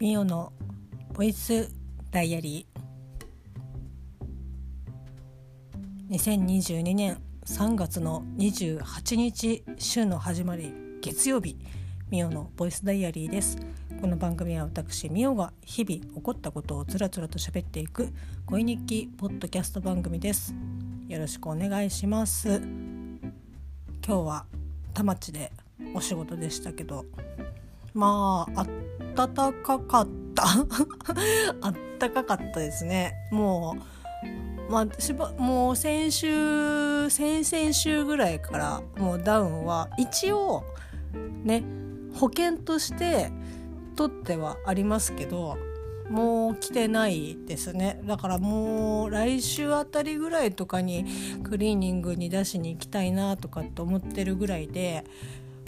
ミオのボイスダイアリー。2022年3月の28日週の始まり月曜日。ミオのボイスダイアリーです。この番組は私ミオが日々起こったことをつらつらと喋っていく恋日記ポッドキャスト番組です。よろしくお願いします。今日は田町でお仕事でしたけどまああっ暖かかった。暖かかったですね。もうまあしばもう先週先々週ぐらいからもうダウンは一応ね保険として取ってはありますけどもう来てないですね。だからもう来週あたりぐらいとかにクリーニングに出しに行きたいなとかって思ってるぐらいで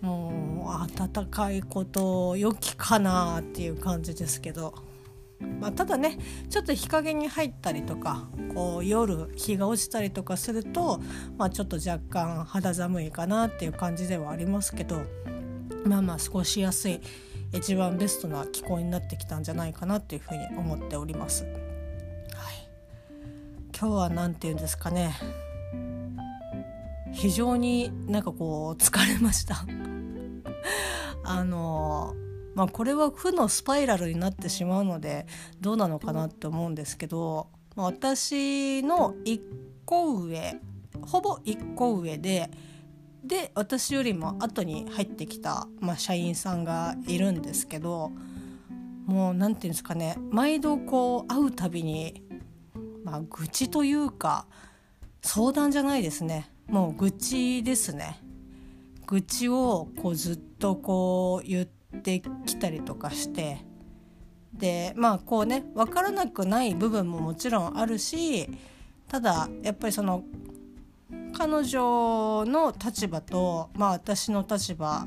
もう暖かいこと良きかなっていう感じですけど、まあ、ただねちょっと日陰に入ったりとかこう夜日が落ちたりとかすると、まあ、ちょっと若干肌寒いかなっていう感じではありますけどまあまあ過ごしやすい一番ベストな気候になってきたんじゃないかなっていうふうに思っております。はい、今日は何て言うんですかね。非常になんかこう疲れました。あのまあこれは負のスパイラルになってしまうのでどうなのかなって思うんですけど、まあ、私の1個上ほぼ1個上でで私よりも後に入ってきた、まあ、社員さんがいるんですけどもう何て言うんですかね毎度こう会うたびに、まあ、愚痴というか相談じゃないですね。もう愚痴ですね。愚痴をこうずっとこう言ってきたりとかしてでまあこうね分からなくない部分ももちろんあるしただやっぱりその彼女の立場と、まあ、私の立場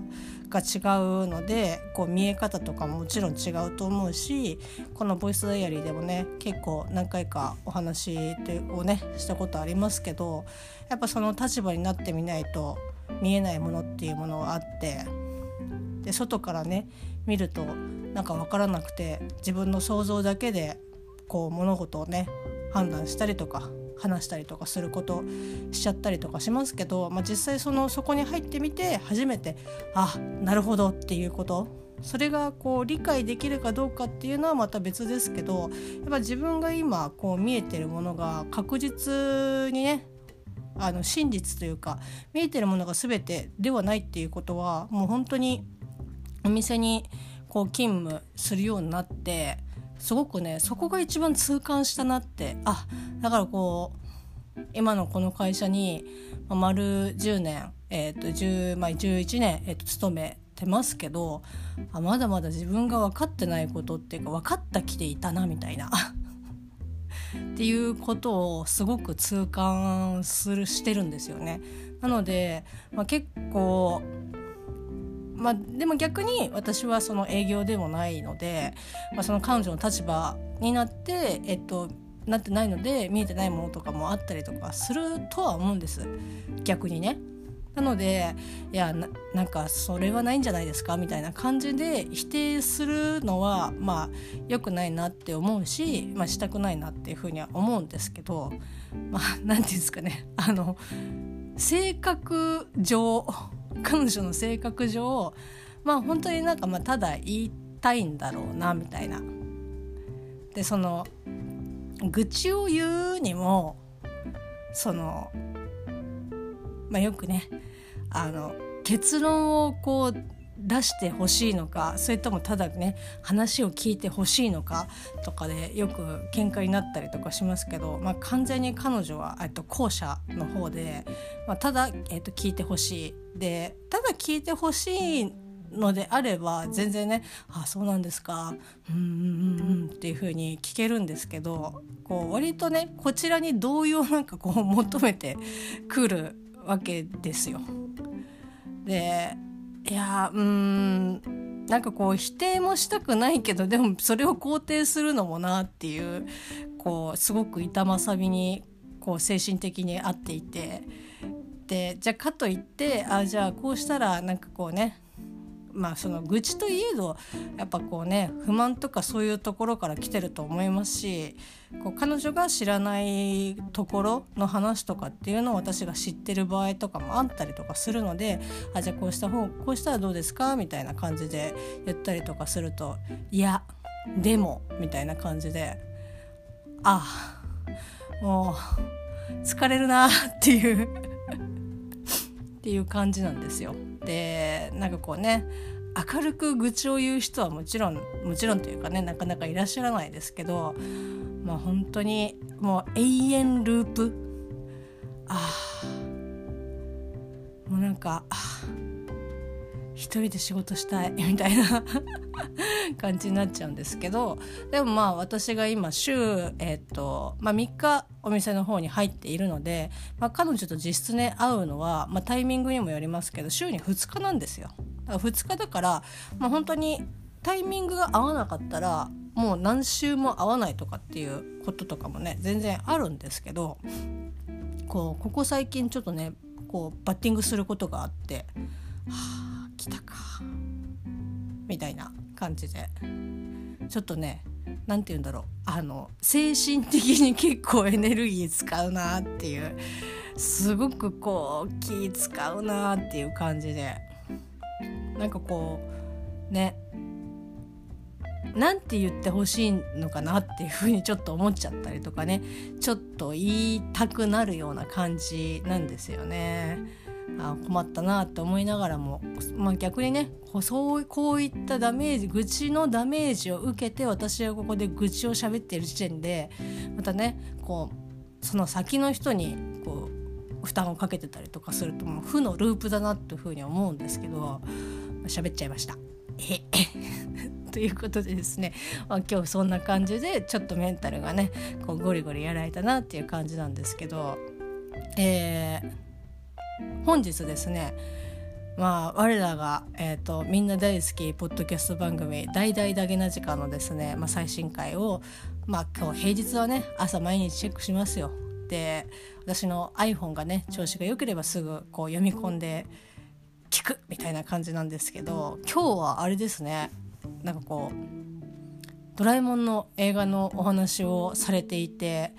が違うのでこう見え方とかももちろん違うと思うしこの「ボイスダイアリー」でもね結構何回かお話をねしたことありますけどやっぱその立場になってみないと見えないものっていうものがあってで外からね見るとなんか分からなくて自分の想像だけでこう物事をね判断したりとか話したりとかすることしちゃったりとかしますけど、まあ、実際そのそこに入ってみて初めてあなるほどっていうこと。それがこう理解できるかどうかっていうのはまた別ですけどやっぱ自分が今こう見えてるものが確実にねあの真実というか見えてるものが全てではないっていうことはもう本当にお店にこう勤務するようになってすごくねそこが一番痛感したなってあだからこう今のこの会社に、丸10年、えーと10まあ、11年、えーと勤めてますけどあまだまだ自分が分かってないことっていうか分かった気でいたなみたいな。っていうことをすごく痛感するしてるんですよね。なので、まあ、結構まあ、でも逆に私はその営業でもないので、まあ、その彼女の立場になって、えっと、なってないので見えてないものとかもあったりとかするとは思うんです逆にね。なのでいやなんかそれはないんじゃないですかみたいな感じで否定するのはまあ良くないなって思うし、まあ、したくないなっていうふうには思うんですけどまあ何て言うんですかねあの性格上彼女の性格上まあ本当になんかまあただ言いたいんだろうなみたいな。でその愚痴を言うにもそのまあよくねあの結論をこう出してほしいのかそれともただね話を聞いてほしいのかとかでよく喧嘩になったりとかしますけど、まあ、完全に彼女は、と、後者の方で、まあ、ただ、えっと、聞いてほしいでただ聞いてほしいのであれば全然ね「あそうなんですかうんうんうん」っていう風に聞けるんですけどこう割とねこちらに同意をなんかこう求めてくるわけですよ。でいやうんなんかこう否定もしたくないけどでもそれを肯定するのもなっていうこうすごく痛まさみにこう精神的にあっていてでじゃあかといってあじゃあこうしたらなんかこうねまあその愚痴といえどやっぱこうね不満とかそういうところから来てると思いますしこう彼女が知らないところの話とかっていうのを私が知ってる場合とかもあったりとかするのであじゃあこうした方こうしたらどうですかみたいな感じで言ったりとかするといやでもみたいな感じであもう疲れるなっていうっていう感じなんですよ。でなんかこうね明るく愚痴を言う人はもちろんもちろんというかねなかなかいらっしゃらないですけどまあ本当にもう永遠ループ。ああ。もうなんか一人で仕事したい みたいな感じになっちゃうんですけどでもまあ私が今週、えーとまあ、3日お店の方に入っているので、まあ、彼女と実質ね会うのは、まあ、タイミングにもよりますけど週に2日なんですよ。だから2日だから、まあ、本当にタイミングが合わなかったらもう何週も会わないとかっていうこととかもね全然あるんですけどこうここ最近ちょっとねこうバッティングすることがあってはあ来たか。みたいな感じで。ちょっとね何て言うんだろう。あの精神的に結構エネルギー使うなっていう。すごくこう気使うなっていう感じで。なんかこうね。なんて言ってほしいのかなっていうふうにちょっと思っちゃったりとかね。ちょっと言いたくなるような感じなんですよね。あ困ったなって思いながらも、まあ、逆にねそうこういったダメージ愚痴のダメージを受けて私はここで愚痴を喋っている時点でまたねこうその先の人にこう負担をかけてたりとかするともう負のループだなっていうふうに思うんですけど喋っちゃいました。え ということでですね、まあ、今日そんな感じでちょっとメンタルがねこうゴリゴリやられたなっていう感じなんですけどえー本日ですねまあ我らが、えーと、みんな大好きポッドキャスト番組「大々だけな時間」のですね、まあ、最新回を、まあ、今日平日はね朝毎日チェックしますよ。で私の iPhone がね調子が良ければすぐこう読み込んで聞くみたいな感じなんですけど今日はあれですねなんかこう「ドラえもん」の映画のお話をされていて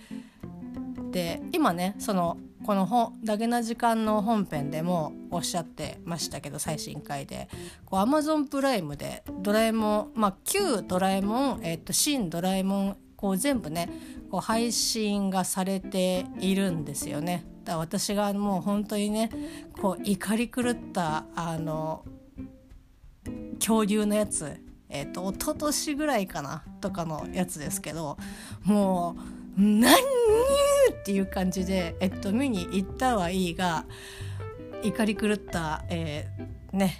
で今ねその「この本「ダゲな時間」の本編でもおっしゃってましたけど最新回でこう Amazon プライムで「ドラえもん」まあ旧ドラえもん、えー、と新ドラえもんこう全部ねこう配信がされているんですよね。だから私がもう本当にねこう怒り狂ったあの恐竜のやつえっ、ー、と一昨年ぐらいかなとかのやつですけどもう何っていう感じで、えっと、見に行ったはいいが怒り狂った、えー、ね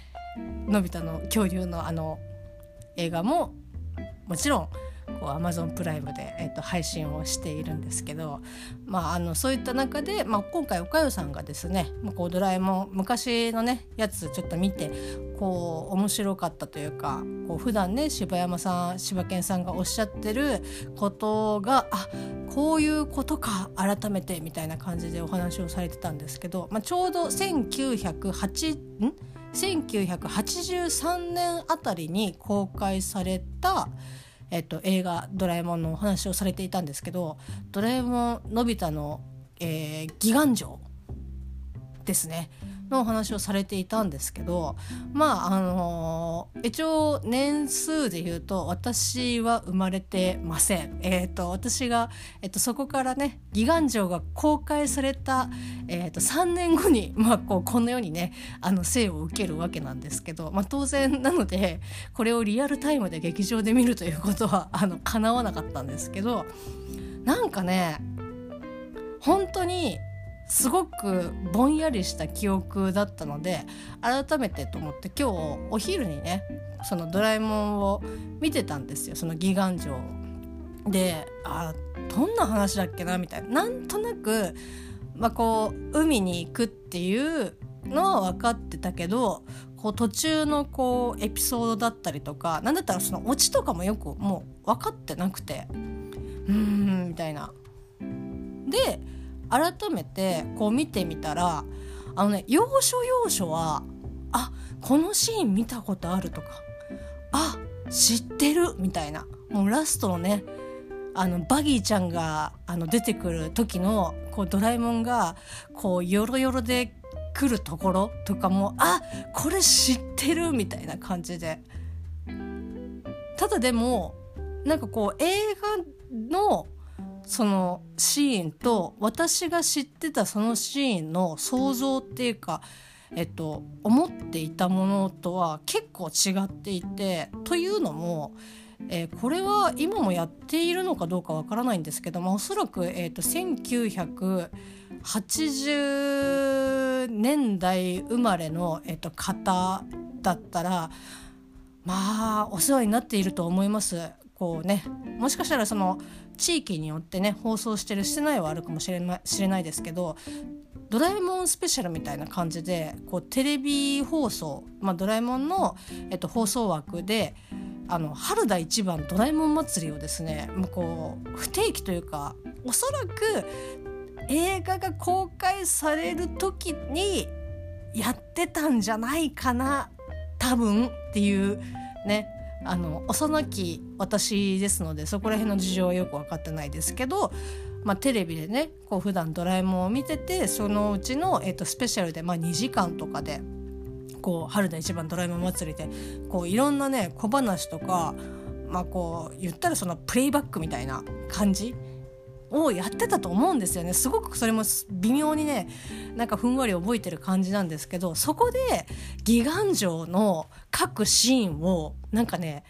のび太の恐竜のあの映画ももちろんこう Amazon プライムで、えーと、配信をしているんですけど、まあ、あのそういった中で、まあ、今回おかよさんがですね「、こうドラえもん」昔のねやつちょっと見てこう面白かったというかこう普段ね柴山さん柴犬さんがおっしゃってることがあこういうことか改めてみたいな感じでお話をされてたんですけど、まあ、ちょうど1908ん？1983年あたりに公開されたえっと、映画「ドラえもん」のお話をされていたんですけど「ドラえもんのび太の、えー、義眼城」ですね。のお話をされていたんですけどまああのー、一応年数で言うと私は生まれてません。えーと、私が、えーと、そこからね「義眼城」が公開された、えーと、3年後に、まあ、こうこのようにねあの生を受けるわけなんですけど、まあ、当然なのでこれをリアルタイムで劇場で見るということは あの叶わなかったんですけどなんかね本当にすごくぼんやりした記憶だったので改めてと思って今日お昼にねその「ドラえもん」を見てたんですよ。その義眼城であどんな話だっけなみたいな。なんとなく、まあ、こう海に行くっていうのは分かってたけどこう途中のこうエピソードだったりとか何だったらそのオチとかもよくもう分かってなくてうーんみたいな。で改めてこう見てみたらあのね要所要所はあこのシーン見たことあるとかあ知ってるみたいなもうラストのねあのバギーちゃんがあの出てくる時のこうドラえもんがこうヨロヨロで来るところとかもあこれ知ってるみたいな感じで。ただでもなんかこう映画のそのシーンと私が知ってたそのシーンの想像っていうか、えっと、思っていたものとは結構違っていてというのも、えー、これは今もやっているのかどうかわからないんですけどもおそらく、えーと、1980年代生まれの、えーと方だったらまあお世話になっていると思います。こうねもしかしたらその地域によってね放送してるしてないはあるかもしれない知れないですけどドラえもんスペシャルみたいな感じでこうテレビ放送、まあ、ドラえもんの、えっと、放送枠であの春田一番ドラえもん祭りをですね、まあ、こう不定期というかおそらく映画が公開される時にやってたんじゃないかな多分っていうねあの幼き私ですのでそこら辺の事情はよく分かってないですけど、まあ、テレビでねこう普段ドラえもんを見ててそのうちの、えー、とスペシャルで、まあ、2時間とかでこう春の一番ドラえもん祭りでこういろんなね小話とか、まあ、こう言ったらそのプレイバックみたいな感じをやってたと思うんですよね。すごくそれも微妙にねなんかふんわり覚えてる感じなんですけどそこで義眼城の各シーンをなんかね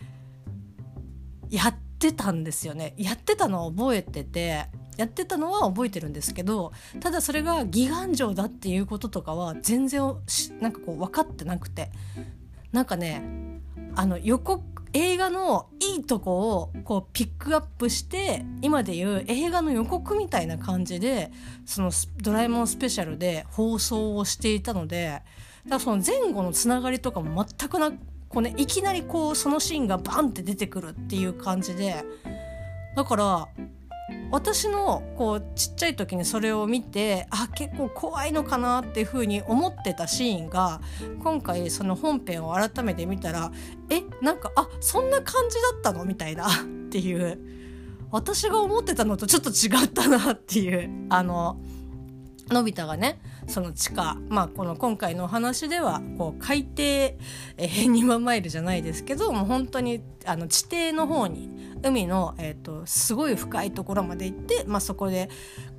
やってたんですよね。やってたのを覚えててやってたのは覚えてるんですけどただそれが義眼城だっていうこととかは全然なんかこう分かってなくて。なんかねあの予告映画のいいとこをこうピックアップして今でいう映画の予告みたいな感じでその「ドラえもんスペシャル」で放送をしていたのでだからその前後のつながりとかも全くなこう、ね、いきなりこうそのシーンがバンって出てくるっていう感じでだから私のこうちっちゃい時にそれを見てあ結構怖いのかなっていうふうに思ってたシーンが今回その本編を改めて見たらえなんかあそんな感じだったのみたいな っていう。私が思ってたのとちょっと違ったなっていう。あののび太がねその地下まあこの今回のお話ではこう海底、えー、2万マイルじゃないですけどもう本当にあの地底の方に海の、えーと、すごい深いところまで行って、まあ、そこで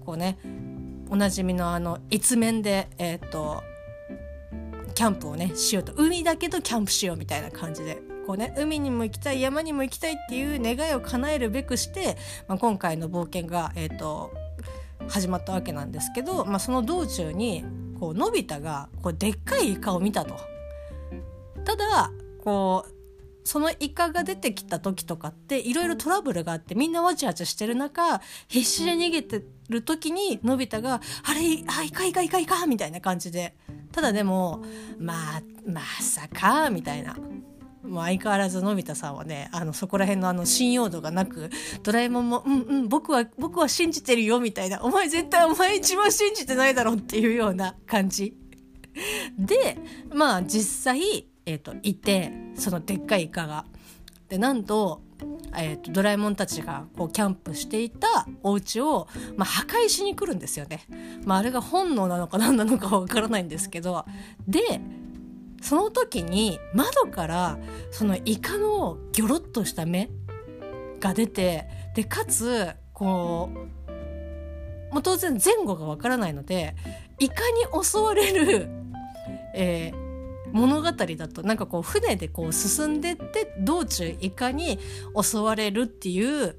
こうねおなじみのあの一面で、えーと、キャンプをねしようと。海だけどキャンプしようみたいな感じで。こうね海にも行きたい山にも行きたいっていう願いを叶えるべくして、まあ、今回の冒険が、えーと始まったわけなんですけど、まあ、その道中にこうのび太がこうでっかいイカを見たと。ただこうそのイカが出てきた時とかっていろいろトラブルがあってみんなわちゃわちゃしてる中必死で逃げてる時にのび太が「あれあイカイカイカイカ」みたいな感じでただでもまあまさかみたいなもう相変わらずのび太さんはねあのそこら辺のあの信用度がなくドラえもんも「うんうん僕は僕は信じてるよ」みたいな「お前絶対お前一番信じてないだろ」っていうような感じでまあ実際、えーと、いてそのでっかいイカが。でなんと,、えーと、ドラえもんたちがこうキャンプしていたお家をまあ、破壊しに来るんですよね。まあ、あれが本能なのか何なのかわからないんですけどでその時に窓からそのイカのギョロッとした目が出てでかつこうもう当然前後がわからないのでイカに襲われる、えー、物語だとなんかこう船でこう進んでって道中イカに襲われるっていう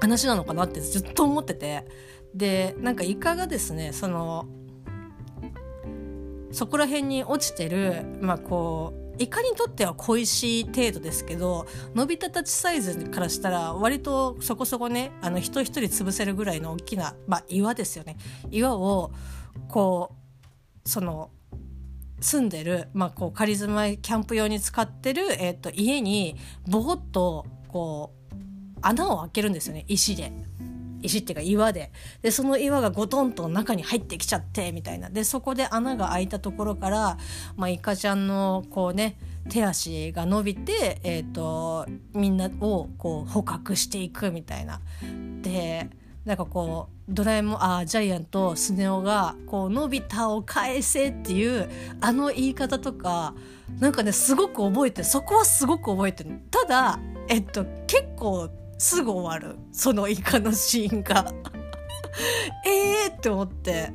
話なのかなってずっと思ってて。でなんかイカがですねそのそこら辺に落ちてるまあこうイカにとっては小石程度ですけどのび太たちサイズからしたら割とそこそこねあの人一人潰せるぐらいの大きな、まあ、岩ですよね岩をこうその住んでる、まあ、こう仮住まいキャンプ用に使ってる、えー、と家にボコッとこう穴を開けるんですよね石で。石っていうか岩で。でその岩がゴトンと中に入ってきちゃってみたいな。でそこで穴が開いたところから、まあ、イカちゃんのこうね手足が伸びて、えーと、みんなをこう捕獲していくみたいな。でなんかこうドラえもんあジャイアンとスネ夫がこう「のび太を返せ」っていうあの言い方とかなんかねすごく覚えてそこはすごく覚えてる。ただえっと結構すぐ終わる。そのイカのシーンが。ええって思って。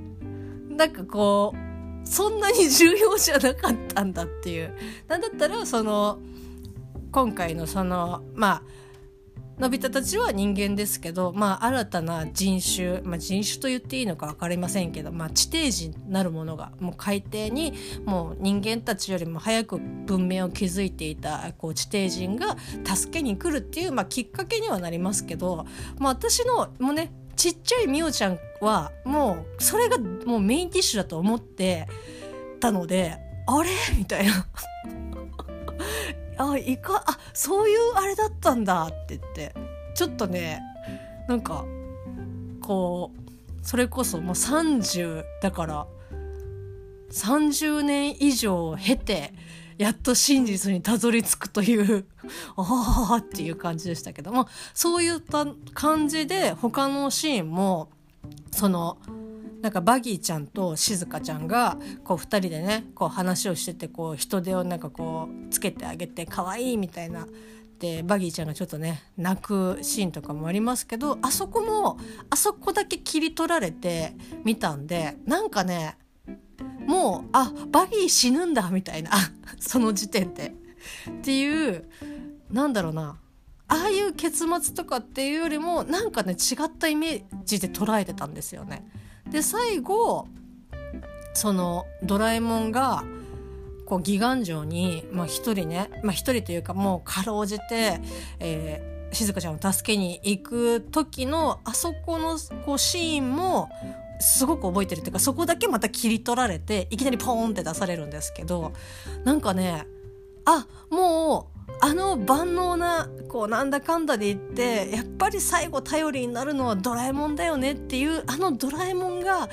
なんかこうそんなに重要じゃなかったんだっていう。なんだったらその今回のそのまあのび太たちは人間ですけど、まあ、新たな人種、まあ、人種と言っていいのか分かりませんけど、まあ、地底人なるものがもう海底にもう人間たちよりも早く文明を築いていたこう地底人が助けに来るっていう、まあ、きっかけにはなりますけど、まあ、私のもうねちっちゃいみおちゃんはもうそれがもうメインディッシュだと思ってたのであれ？みたいな。あイカあそういうあれだったんだって言って。ちょっとねなんかこうそれこそもう30だから30年以上経てやっと真実にたどり着くという ああっていう感じでしたけどもそういった感じで他のシーンもそのなんかバギーちゃんと静香ちゃんがこう2人でねこう話をしててこう人手をなんかこうつけてあげて可愛いみたいなでバギーちゃんがちょっとね泣くシーンとかもありますけどあそこもあそこだけ切り取られてみたんでなんかねもうあバギー死ぬんだみたいなその時点でっていうなんだろうなああいう結末とかっていうよりもなんかね違ったイメージで捉えてたんですよね。で最後そのドラえもんがこう義眼城に一、まあ、人ねまあ人というかもうかろうじて、えー、静香ちゃんを助けに行く時のあそこのこうシーンもすごく覚えてるっていうかそこだけまた切り取られていきなりポーンって出されるんですけどなんかねあもうあの万能なこうなんだかんだで言ってやっぱり最後頼りになるのはドラえもんだよねっていうあのドラえもんがあ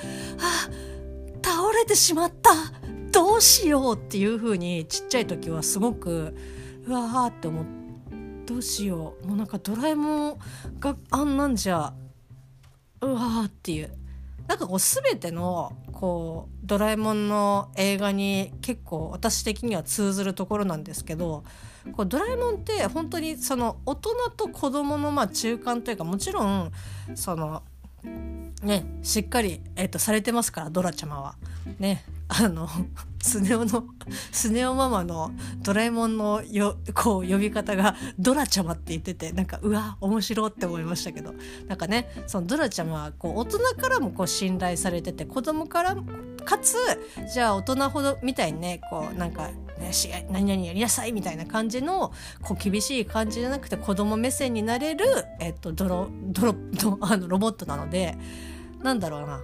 倒れてしまったどうしようっていう風にちっちゃい時はすごくうわーって思ってどうしよう。もうなんかドラえもんがあんなんじゃうわーっていう。なんかこう全てのこうドラえもんの映画に結構私的には通ずるところなんですけどこうドラえもんって本当にその大人と子どものまあ中間というかもちろんそのねしっかり、えー、とされてますからドラちゃまは。ねあのスネ夫の スネ夫ママのドラえもんのよこう呼び方がドラちゃまって言っててなんかうわ面白って思いましたけど。なんかねそのドラちゃまはこう大人からもこう信頼されてて子供からかつじゃあ大人ほどみたいにねこうなんか、ね、し何々やりなさいみたいな感じのこう厳しい感じじゃなくて子供目線になれる、えっと、ドロドロ あのロボットなのでなんだろうな。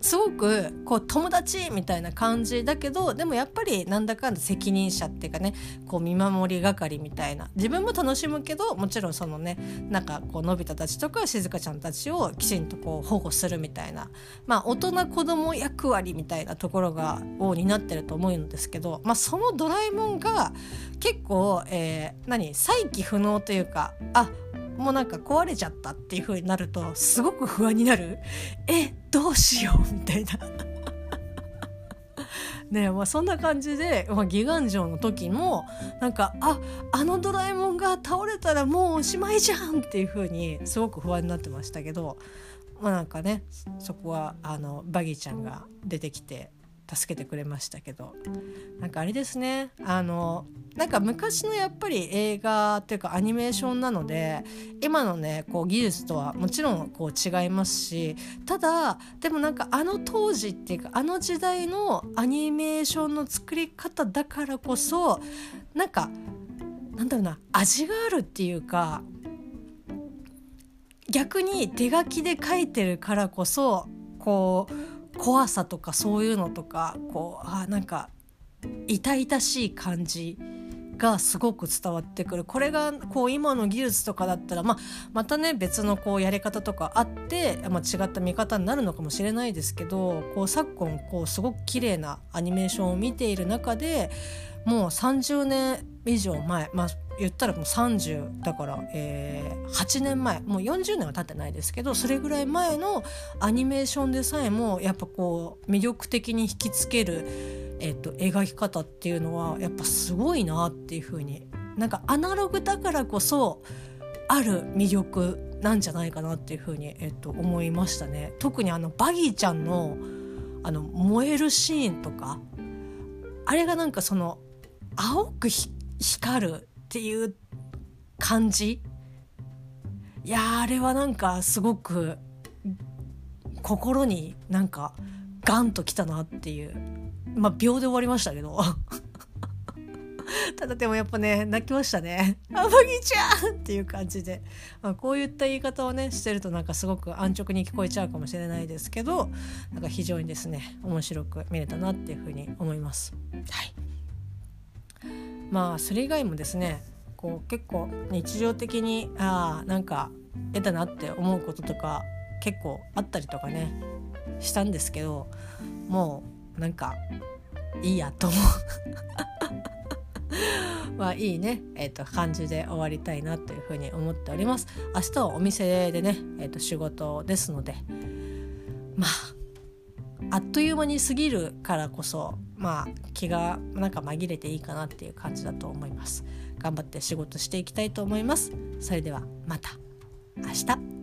すごくこう友達みたいな感じだけどでもやっぱりなんだかんだ責任者っていうかねこう見守り係みたいな。自分も楽しむけどもちろんそのねなんかこうのび太たちとか静香ちゃんたちをきちんとこう保護するみたいな。まあ大人子供役割みたいなところがを担ってると思うんですけど、まあ、そのドラえもんが結構、えー、何再起不能というかあもうなんか壊れちゃったっていう風になるとすごく不安になる。えどうしようみたいな。ねまあ、そんな感じで、まあ、ギガン城の時もなんかああのドラえもんが倒れたらもうおしまいじゃんっていう風にすごく不安になってましたけどまあなんかねそこはあのバギーちゃんが出てきて助けてくれましたけど。なんかあれですね。あのなんか昔のやっぱり映画っていうかアニメーションなので今のねこう技術とはもちろんこう違いますしただでもなんかあの当時っていうかあの時代のアニメーションの作り方だからこそなんかなんだろうな味があるっていうか逆に手書きで書いてるからこそこう怖さとかそういうのとかこうあなんか痛々しい感じがすごく伝わってくる。これがこう今の技術とかだったら、まあ、またね別のこうやり方とかあって、まあ、違った見方になるのかもしれないですけどこう昨今こうすごく綺麗なアニメーションを見ている中でもう30年以上前、まあ、言ったらもう30だから、えー、8年前もう40年は経ってないですけどそれぐらい前のアニメーションでさえもやっぱこう魅力的に引きつける、えーと、描き方っていうのはやっぱすごいなっていうふうになんかアナログだからこそある魅力なんじゃないかなっていうふうに、えーと、思いましたね。特にあのバギーちゃんのあの燃えるシーンとかあれがなんかその青く光るっていう感じ？いやあれはなんかすごく心になんかガンときたなっていう。まあ秒で終わりましたけど。ただでもやっぱね泣きましたね「あ麦ちゃん!」っていう感じで、まあ、こういった言い方をねしてるとなんかすごく安直に聞こえちゃうかもしれないですけどなんか非常にですね面白く見れたなっていうふうに思います。はい。まあそれ以外もですねこう結構日常的にああなんか嫌だなって思うこととか結構あったりとかねしたんですけどもうなんかいいやと思う。まあいいね、えーと、感じで終わりたいなというふうに思っております。明日はお店でね、えーと仕事ですのでまああっという間に過ぎるからこそまあ気がなんか紛れていいかなっていう感じだと思います。頑張って仕事していきたいと思います。それではまた明日。